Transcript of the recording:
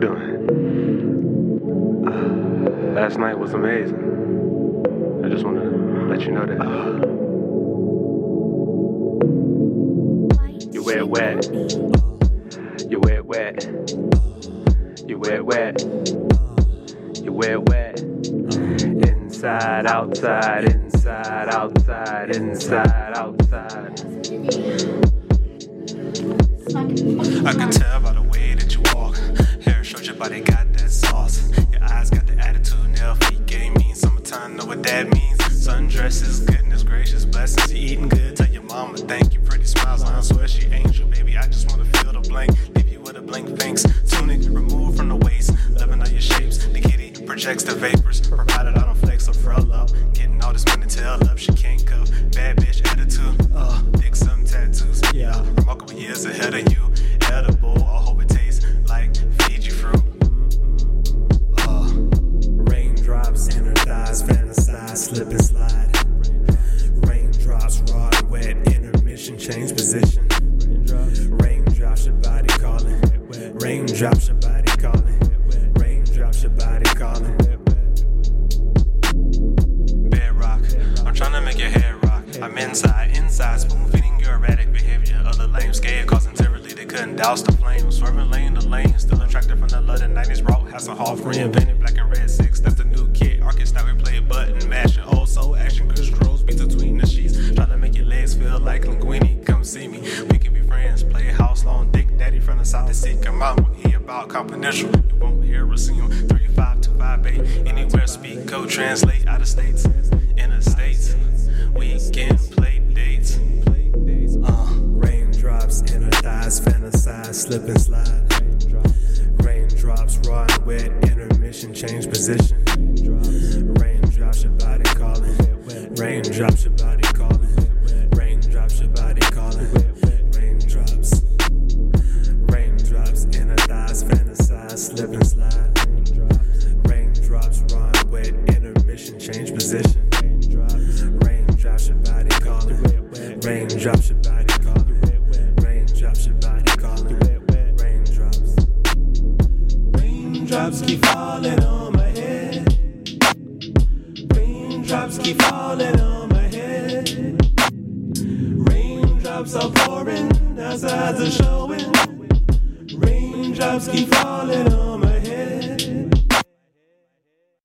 doing? Last night was amazing. I just want to let you know that. You wet, wet. You wet, wet. You wet, wet. You wet, wet. Inside, outside, inside, outside, inside, outside. I can tell by the Sundresses, goodness gracious, blessings. You eating good, tell your mama thank you. Pretty smiles, I swear she angel, baby. I just wanna feel the blank. Leave you with a blank thanks. Tunic removed from the waist, loving all your shapes. The kitty projects the vapors, provided I don't flex or frill up. Getting all this money, tell up, she can't go. Bad bitch attitude, uh, dick some tattoos, yeah. Remarkable years ahead of you. Edible, I hope it tastes like Fiji fruit. Uh, raindrops in her thighs, fantasize, slip and slide. Position. Raindrops, your body calling. Raindrops, your body calling. Raindrops, your body calling. Bedrock, I'm trying to make your hair rock. I'm inside, inside, spoon feeding your erratic behavior. Other lame scared, causing terribly they couldn't douse the flame. Swerving lane to lane, still attracted from the love the 90s route. Hasselhoff reinvented black and red six. That's the new. Arcus now we play button mashing. Old oh, soul action, Chris to seek him out. He about confidential. You won't hear see him. 35258. Anywhere speak, go translate out of states. In the states, we can play dates. Uh, raindrops in her thighs, fantasize, slip and slide. Raindrops, raw and wet, intermission, change position. Raindrops, your body calling. Raindrops, your body intermission, change position. Raindrops, your body calling. Raindrops, your body calling. Raindrops, your body calling. Raindrops. Raindrops keep falling on my head. Raindrops keep falling on my head. Raindrops are pouring, outsides are showing. Raindrops keep falling on my